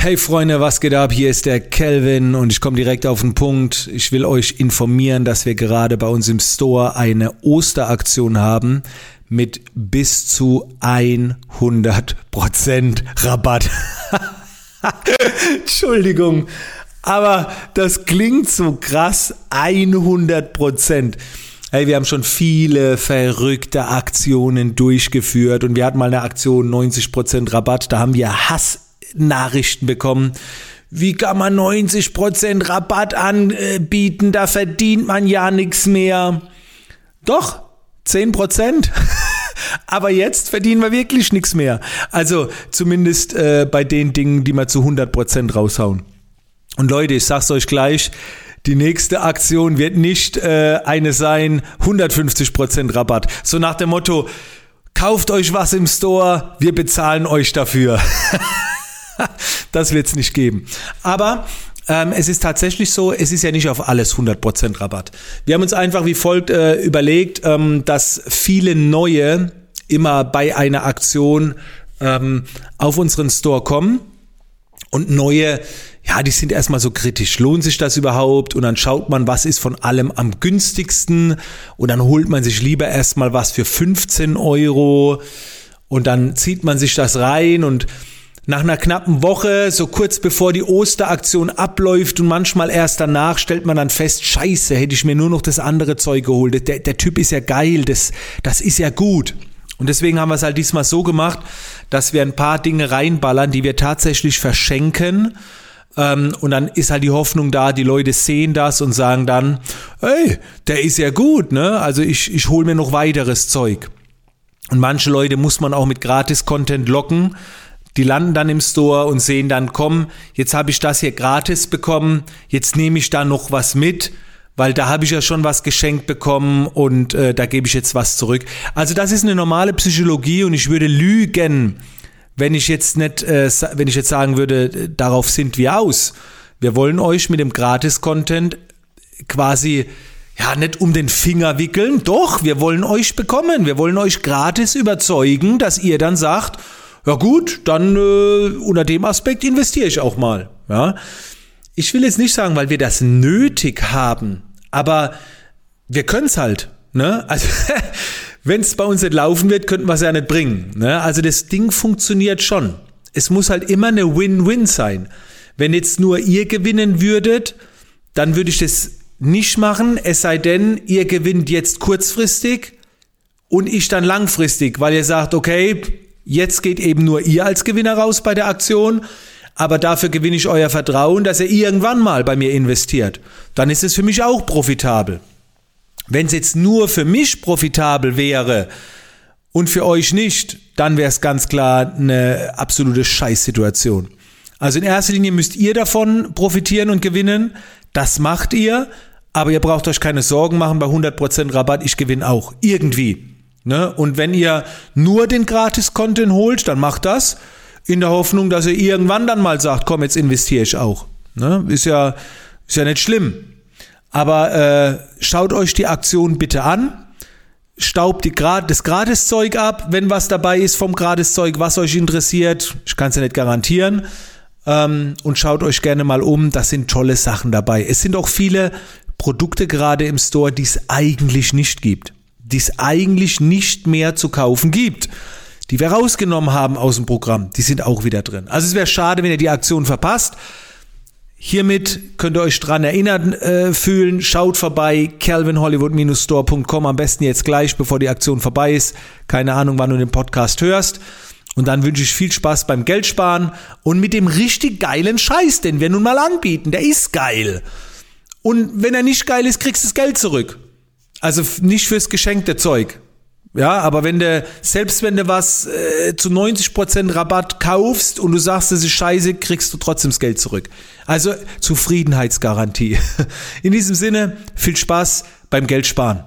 Hey Freunde, was geht ab? Hier ist der Kelvin und ich komme direkt auf den Punkt. Ich will euch informieren, dass wir gerade bei uns im Store eine Osteraktion haben mit bis zu 100% Rabatt. Entschuldigung, aber das klingt so krass, 100%. Hey, wir haben schon viele verrückte Aktionen durchgeführt und wir hatten mal eine Aktion 90% Rabatt, da haben wir Hass Nachrichten bekommen. Wie kann man 90% Rabatt anbieten? Da verdient man ja nichts mehr. Doch, 10%. Aber jetzt verdienen wir wirklich nichts mehr. Also zumindest äh, bei den Dingen, die wir zu 100% raushauen. Und Leute, ich sag's euch gleich, die nächste Aktion wird nicht äh, eine sein, 150% Rabatt. So nach dem Motto, kauft euch was im Store, wir bezahlen euch dafür. das wird es nicht geben. Aber ähm, es ist tatsächlich so, es ist ja nicht auf alles 100% Rabatt. Wir haben uns einfach wie folgt äh, überlegt, ähm, dass viele neue immer bei einer Aktion ähm, auf unseren Store kommen und neue, ja, die sind erstmal so kritisch. Lohnt sich das überhaupt? Und dann schaut man, was ist von allem am günstigsten und dann holt man sich lieber erstmal was für 15 Euro und dann zieht man sich das rein und nach einer knappen Woche, so kurz bevor die Osteraktion abläuft und manchmal erst danach, stellt man dann fest, scheiße, hätte ich mir nur noch das andere Zeug geholt. Der, der Typ ist ja geil, das, das ist ja gut. Und deswegen haben wir es halt diesmal so gemacht, dass wir ein paar Dinge reinballern, die wir tatsächlich verschenken. Ähm, und dann ist halt die Hoffnung da, die Leute sehen das und sagen dann, hey, der ist ja gut, ne? Also ich, ich hole mir noch weiteres Zeug. Und manche Leute muss man auch mit Gratis-Content locken, die landen dann im Store und sehen dann, komm, jetzt habe ich das hier gratis bekommen, jetzt nehme ich da noch was mit, weil da habe ich ja schon was geschenkt bekommen und äh, da gebe ich jetzt was zurück. Also das ist eine normale Psychologie und ich würde lügen, wenn ich jetzt nicht, äh, wenn ich jetzt sagen würde, darauf sind wir aus. Wir wollen euch mit dem Gratis-Content quasi ja, nicht um den Finger wickeln, doch, wir wollen euch bekommen, wir wollen euch gratis überzeugen, dass ihr dann sagt, ja gut, dann äh, unter dem Aspekt investiere ich auch mal. Ja. Ich will jetzt nicht sagen, weil wir das nötig haben, aber wir können es halt. Ne? Also wenn es bei uns nicht laufen wird, könnten wir es ja nicht bringen. Ne? Also das Ding funktioniert schon. Es muss halt immer eine Win-Win sein. Wenn jetzt nur ihr gewinnen würdet, dann würde ich das nicht machen, es sei denn, ihr gewinnt jetzt kurzfristig und ich dann langfristig, weil ihr sagt, okay, Jetzt geht eben nur ihr als Gewinner raus bei der Aktion, aber dafür gewinne ich euer Vertrauen, dass ihr irgendwann mal bei mir investiert. Dann ist es für mich auch profitabel. Wenn es jetzt nur für mich profitabel wäre und für euch nicht, dann wäre es ganz klar eine absolute Scheißsituation. Also in erster Linie müsst ihr davon profitieren und gewinnen. Das macht ihr, aber ihr braucht euch keine Sorgen machen bei 100% Rabatt. Ich gewinne auch irgendwie. Ne? Und wenn ihr nur den Gratis-Content holt, dann macht das in der Hoffnung, dass ihr irgendwann dann mal sagt, komm, jetzt investiere ich auch. Ne? Ist ja, ist ja nicht schlimm. Aber äh, schaut euch die Aktion bitte an. Staubt die, das Gratiszeug ab, wenn was dabei ist vom Gratiszeug, was euch interessiert. Ich kann es ja nicht garantieren. Ähm, und schaut euch gerne mal um. Das sind tolle Sachen dabei. Es sind auch viele Produkte gerade im Store, die es eigentlich nicht gibt die es eigentlich nicht mehr zu kaufen gibt, die wir rausgenommen haben aus dem Programm, die sind auch wieder drin. Also es wäre schade, wenn ihr die Aktion verpasst. Hiermit könnt ihr euch dran erinnern äh, fühlen. Schaut vorbei, calvinhollywood-store.com am besten jetzt gleich, bevor die Aktion vorbei ist. Keine Ahnung, wann du den Podcast hörst. Und dann wünsche ich viel Spaß beim Geldsparen und mit dem richtig geilen Scheiß, den wir nun mal anbieten. Der ist geil. Und wenn er nicht geil ist, kriegst du das Geld zurück. Also nicht fürs geschenkte Zeug. Ja, aber wenn du, selbst wenn du was äh, zu 90% Rabatt kaufst und du sagst, das ist scheiße, kriegst du trotzdem das Geld zurück. Also Zufriedenheitsgarantie. In diesem Sinne, viel Spaß beim Geldsparen.